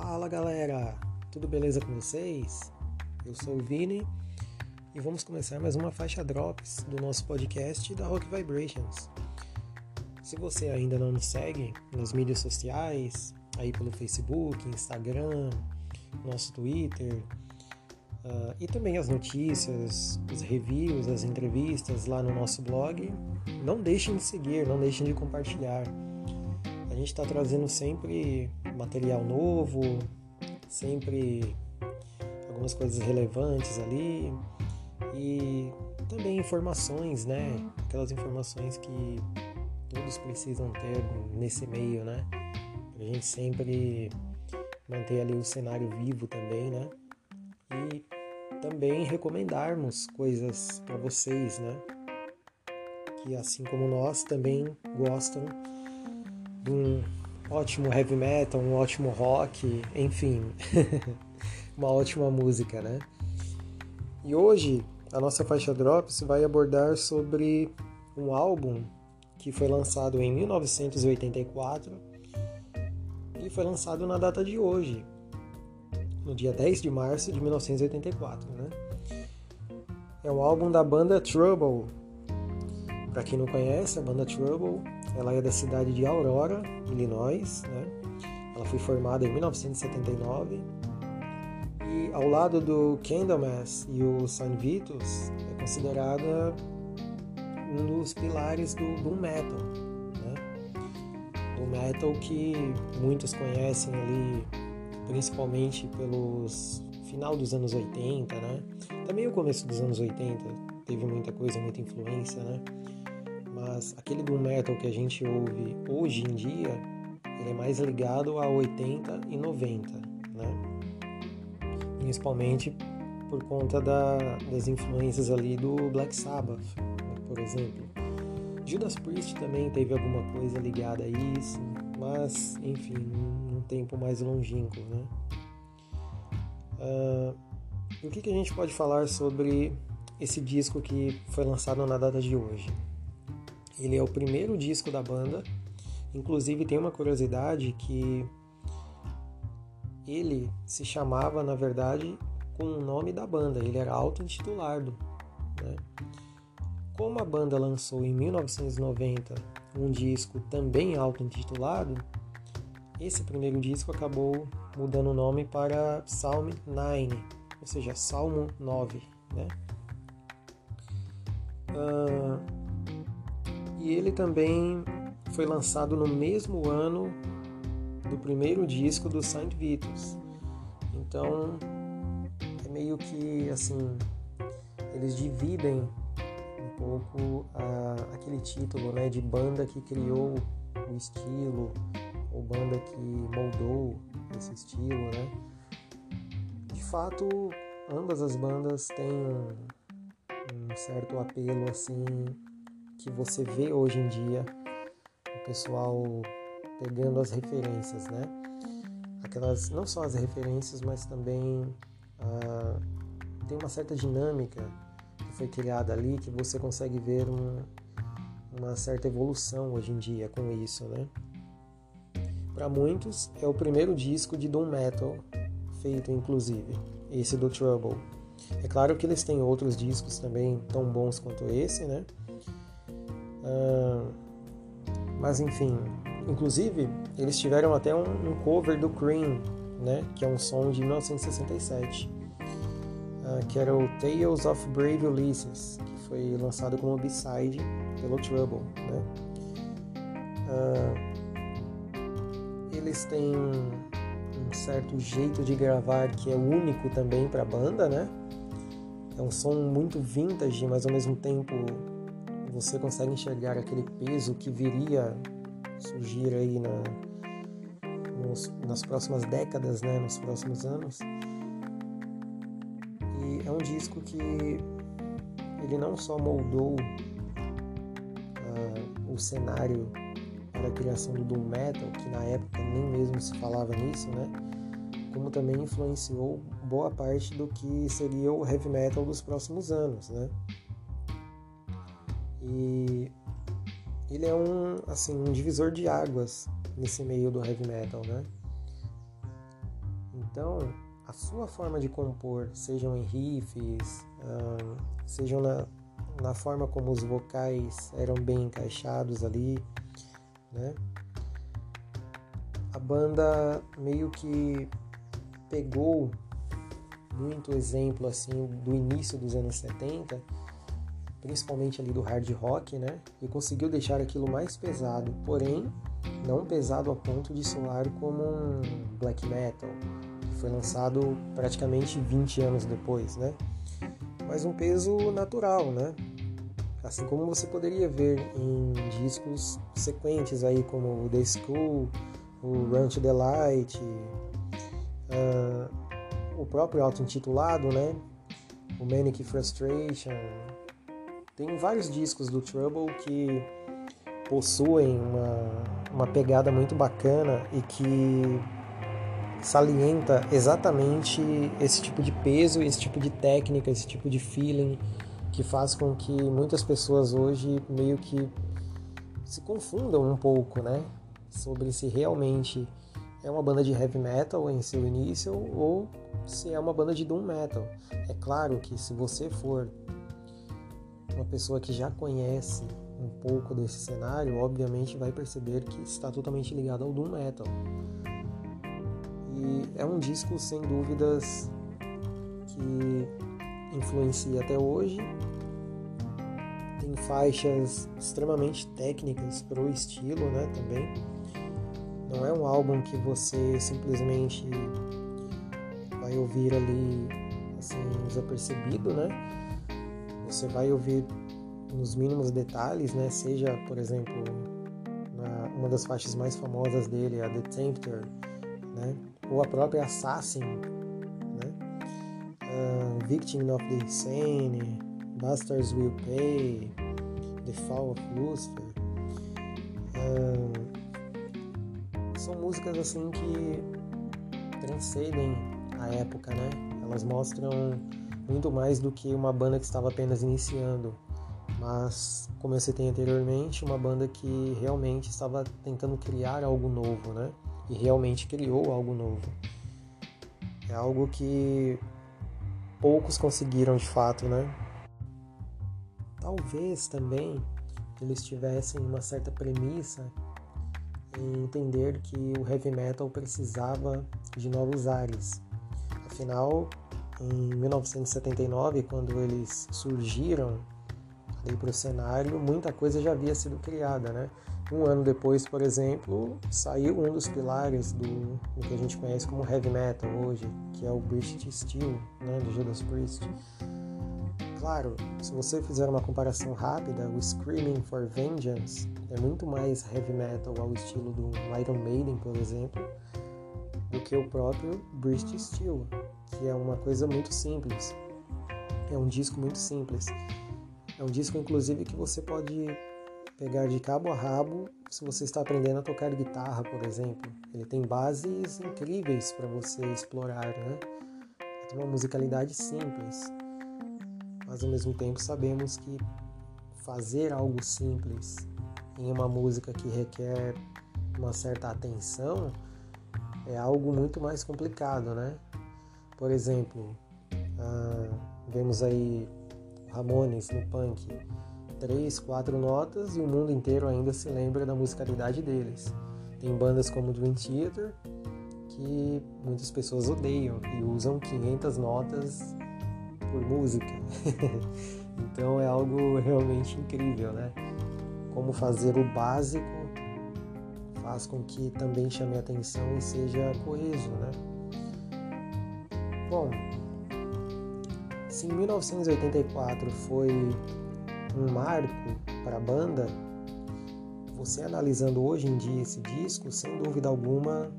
Fala galera, tudo beleza com vocês? Eu sou o Vini e vamos começar mais uma faixa Drops do nosso podcast da Rock Vibrations. Se você ainda não nos segue nas mídias sociais, aí pelo Facebook, Instagram, nosso Twitter, uh, e também as notícias, os reviews, as entrevistas lá no nosso blog, não deixem de seguir, não deixem de compartilhar. Gente está trazendo sempre material novo, sempre algumas coisas relevantes ali e também informações, né? Aquelas informações que todos precisam ter nesse meio, né? Pra gente sempre manter ali o cenário vivo também, né? E também recomendarmos coisas para vocês, né? Que assim como nós também gostam um ótimo heavy metal, um ótimo rock, enfim, uma ótima música, né? E hoje a nossa faixa Drops vai abordar sobre um álbum que foi lançado em 1984 e foi lançado na data de hoje, no dia 10 de março de 1984, né? É um álbum da banda Trouble. Para quem não conhece, a banda Trouble ela é da cidade de Aurora, Illinois, né? Ela foi formada em 1979 e ao lado do Candlemass e o Saint Vitus é considerada um dos pilares do doom metal, né? Do metal que muitos conhecem ali, principalmente pelos final dos anos 80, né? Também o começo dos anos 80 teve muita coisa, muita influência, né? Mas aquele doom metal que a gente ouve hoje em dia, ele é mais ligado a 80 e 90, né? Principalmente por conta da, das influências ali do Black Sabbath, né, por exemplo. Judas Priest também teve alguma coisa ligada a isso, mas enfim, um tempo mais longínquo, né? Uh, o que, que a gente pode falar sobre esse disco que foi lançado na data de hoje? Ele é o primeiro disco da banda. Inclusive tem uma curiosidade que ele se chamava, na verdade, com o nome da banda. Ele era auto-intitulado. Né? Como a banda lançou em 1990 um disco também auto-intitulado, esse primeiro disco acabou mudando o nome para Psalm 9, ou seja, Salmo 9. Né? Uh, e ele também foi lançado no mesmo ano do primeiro disco do Saint Vitus. Então é meio que assim eles dividem um pouco a, aquele título né, de banda que criou o estilo ou banda que moldou esse estilo, né? De fato, ambas as bandas têm um, um certo apelo assim que você vê hoje em dia o pessoal pegando as referências, né? Aquelas, não só as referências, mas também ah, tem uma certa dinâmica que foi criada ali que você consegue ver um, uma certa evolução hoje em dia com isso, né? Para muitos é o primeiro disco de doom metal feito, inclusive, esse do Trouble. É claro que eles têm outros discos também tão bons quanto esse, né? Mas enfim, inclusive eles tiveram até um, um, cover do Cream, né, que é um som de 1967, uh, que era o Tales of Brave Ulysses, que foi lançado como B-side pelo Trouble. Né. Uh, eles têm um certo jeito de gravar que é único também para a banda, né? É um som muito vintage, mas ao mesmo tempo você consegue enxergar aquele peso que viria surgir aí na, nos, nas próximas décadas, né, nos próximos anos. E é um disco que ele não só moldou uh, o cenário para a criação do doom metal, que na época nem mesmo se falava nisso, né? Como também influenciou boa parte do que seria o heavy metal dos próximos anos, né? E ele é um, assim, um divisor de águas nesse meio do heavy metal, né? Então, a sua forma de compor, sejam em riffs, uh, sejam na, na forma como os vocais eram bem encaixados ali, né? A banda meio que pegou muito exemplo assim do início dos anos 70, principalmente ali do hard rock, né? E conseguiu deixar aquilo mais pesado, porém não pesado a ponto de soar como um black metal, que foi lançado praticamente 20 anos depois, né? Mas um peso natural, né? Assim como você poderia ver em discos sequentes aí como The School, o Run to the Light, uh, o próprio auto-intitulado, né? O Manic Frustration. Tem vários discos do Trouble que possuem uma, uma pegada muito bacana e que salienta exatamente esse tipo de peso, esse tipo de técnica, esse tipo de feeling que faz com que muitas pessoas hoje meio que se confundam um pouco, né? Sobre se realmente é uma banda de heavy metal em seu início ou se é uma banda de doom metal. É claro que se você for uma pessoa que já conhece um pouco desse cenário, obviamente vai perceber que está totalmente ligado ao doom metal. E é um disco sem dúvidas que influencia até hoje. Tem faixas extremamente técnicas pro estilo, né, também. Não é um álbum que você simplesmente vai ouvir ali assim desapercebido, né? Você vai ouvir nos mínimos detalhes, né? Seja, por exemplo, na, uma das faixas mais famosas dele, a The Tempter, né? Ou a própria Assassin, né? Uh, Victim of the Insane, Bastards Will Pay, The Fall of Lucifer. Uh, são músicas assim que transcendem a época, né? Elas mostram muito mais do que uma banda que estava apenas iniciando, mas como eu citei anteriormente, uma banda que realmente estava tentando criar algo novo, né? E realmente criou algo novo. É algo que poucos conseguiram de fato, né? Talvez também eles tivessem uma certa premissa em entender que o heavy metal precisava de novos ares. Afinal, em 1979, quando eles surgiram para o cenário, muita coisa já havia sido criada, né? Um ano depois, por exemplo, saiu um dos pilares do, do que a gente conhece como heavy metal hoje, que é o British Steel, né, do Judas Priest. Claro, se você fizer uma comparação rápida, o Screaming for Vengeance é muito mais heavy metal ao estilo do Iron Maiden, por exemplo, do que o próprio British Steel, que é uma coisa muito simples. É um disco muito simples. É um disco, inclusive, que você pode pegar de cabo a rabo se você está aprendendo a tocar guitarra, por exemplo. Ele tem bases incríveis para você explorar, né? Tem uma musicalidade simples mas ao mesmo tempo sabemos que fazer algo simples em uma música que requer uma certa atenção é algo muito mais complicado, né? Por exemplo, ah, vemos aí Ramones no punk, três, quatro notas e o mundo inteiro ainda se lembra da musicalidade deles. Tem bandas como Dream Theater que muitas pessoas odeiam e usam 500 notas por música. então é algo realmente incrível, né? Como fazer o básico faz com que também chame atenção e seja coeso, né? Bom, se em 1984 foi um marco para a banda, você analisando hoje em dia esse disco, sem dúvida alguma,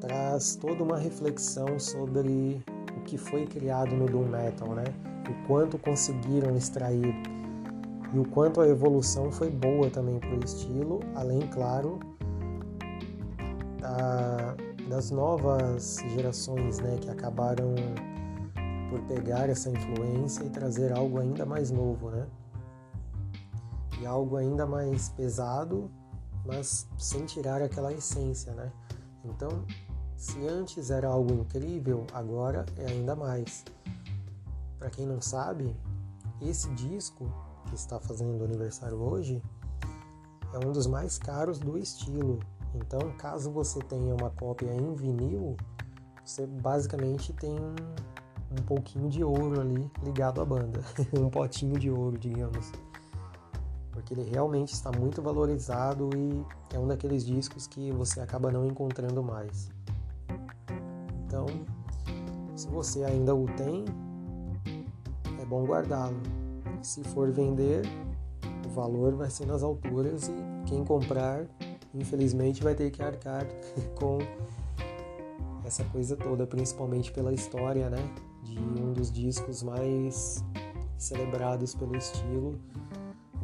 traz toda uma reflexão sobre que foi criado no Doom Metal, né? O quanto conseguiram extrair e o quanto a evolução foi boa também para o estilo, além, claro, da, das novas gerações, né? Que acabaram por pegar essa influência e trazer algo ainda mais novo, né? E algo ainda mais pesado, mas sem tirar aquela essência, né? Então, Se antes era algo incrível, agora é ainda mais. Para quem não sabe, esse disco que está fazendo aniversário hoje é um dos mais caros do estilo. Então, caso você tenha uma cópia em vinil, você basicamente tem um pouquinho de ouro ali ligado à banda, um potinho de ouro, digamos. Porque ele realmente está muito valorizado e é um daqueles discos que você acaba não encontrando mais. Então, se você ainda o tem, é bom guardá-lo. Se for vender, o valor vai ser nas alturas e quem comprar, infelizmente, vai ter que arcar com essa coisa toda, principalmente pela história, né? De um dos discos mais celebrados pelo estilo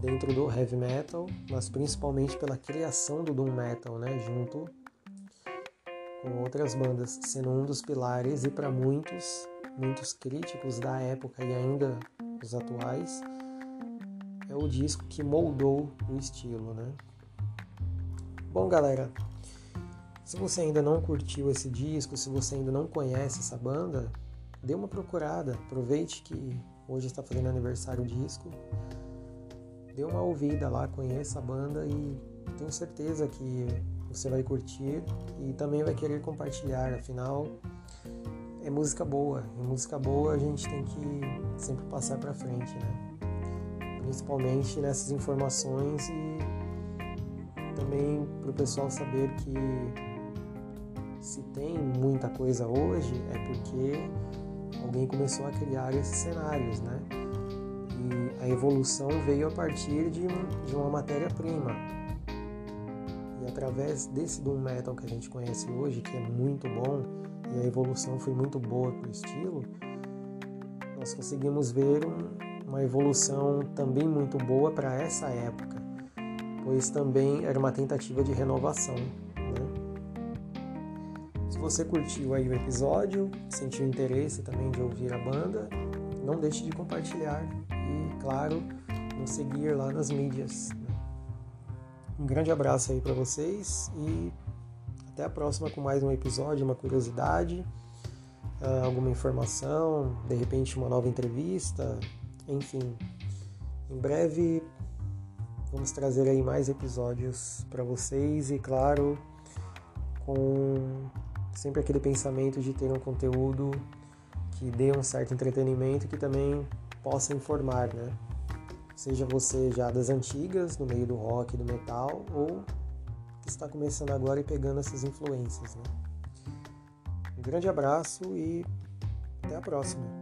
dentro do heavy metal, mas principalmente pela criação do doom metal, né? Junto com outras bandas, sendo um dos pilares e para muitos, muitos críticos da época e ainda os atuais, é o disco que moldou o estilo, né? Bom, galera, se você ainda não curtiu esse disco, se você ainda não conhece essa banda, dê uma procurada. Aproveite que hoje está fazendo aniversário o disco. Dê uma ouvida lá, conheça a banda e tenho certeza que você vai curtir e também vai querer compartilhar, afinal é música boa. E música boa a gente tem que sempre passar para frente, né? Principalmente nessas informações e também para o pessoal saber que se tem muita coisa hoje é porque alguém começou a criar esses cenários, né? E a evolução veio a partir de, de uma matéria-prima. E através desse doom metal que a gente conhece hoje, que é muito bom, e a evolução foi muito boa para o estilo, nós conseguimos ver um, uma evolução também muito boa para essa época, pois também era uma tentativa de renovação você curtiu aí o episódio, sentiu interesse também de ouvir a banda, não deixe de compartilhar e, claro, nos seguir lá nas mídias. Né? Um grande abraço aí para vocês e até a próxima com mais um episódio, uma curiosidade, ah, alguma informação, de repente uma nova entrevista, enfim. Em breve vamos trazer aí mais episódios para vocês e, claro, com sempre aquele pensamento de ter um conteúdo que dê um certo entretenimento que também possa informar, né? Seja você já das antigas, no meio do rock, do metal, ou que está começando agora e pegando essas influências, né? Um grande abraço e até a próxima!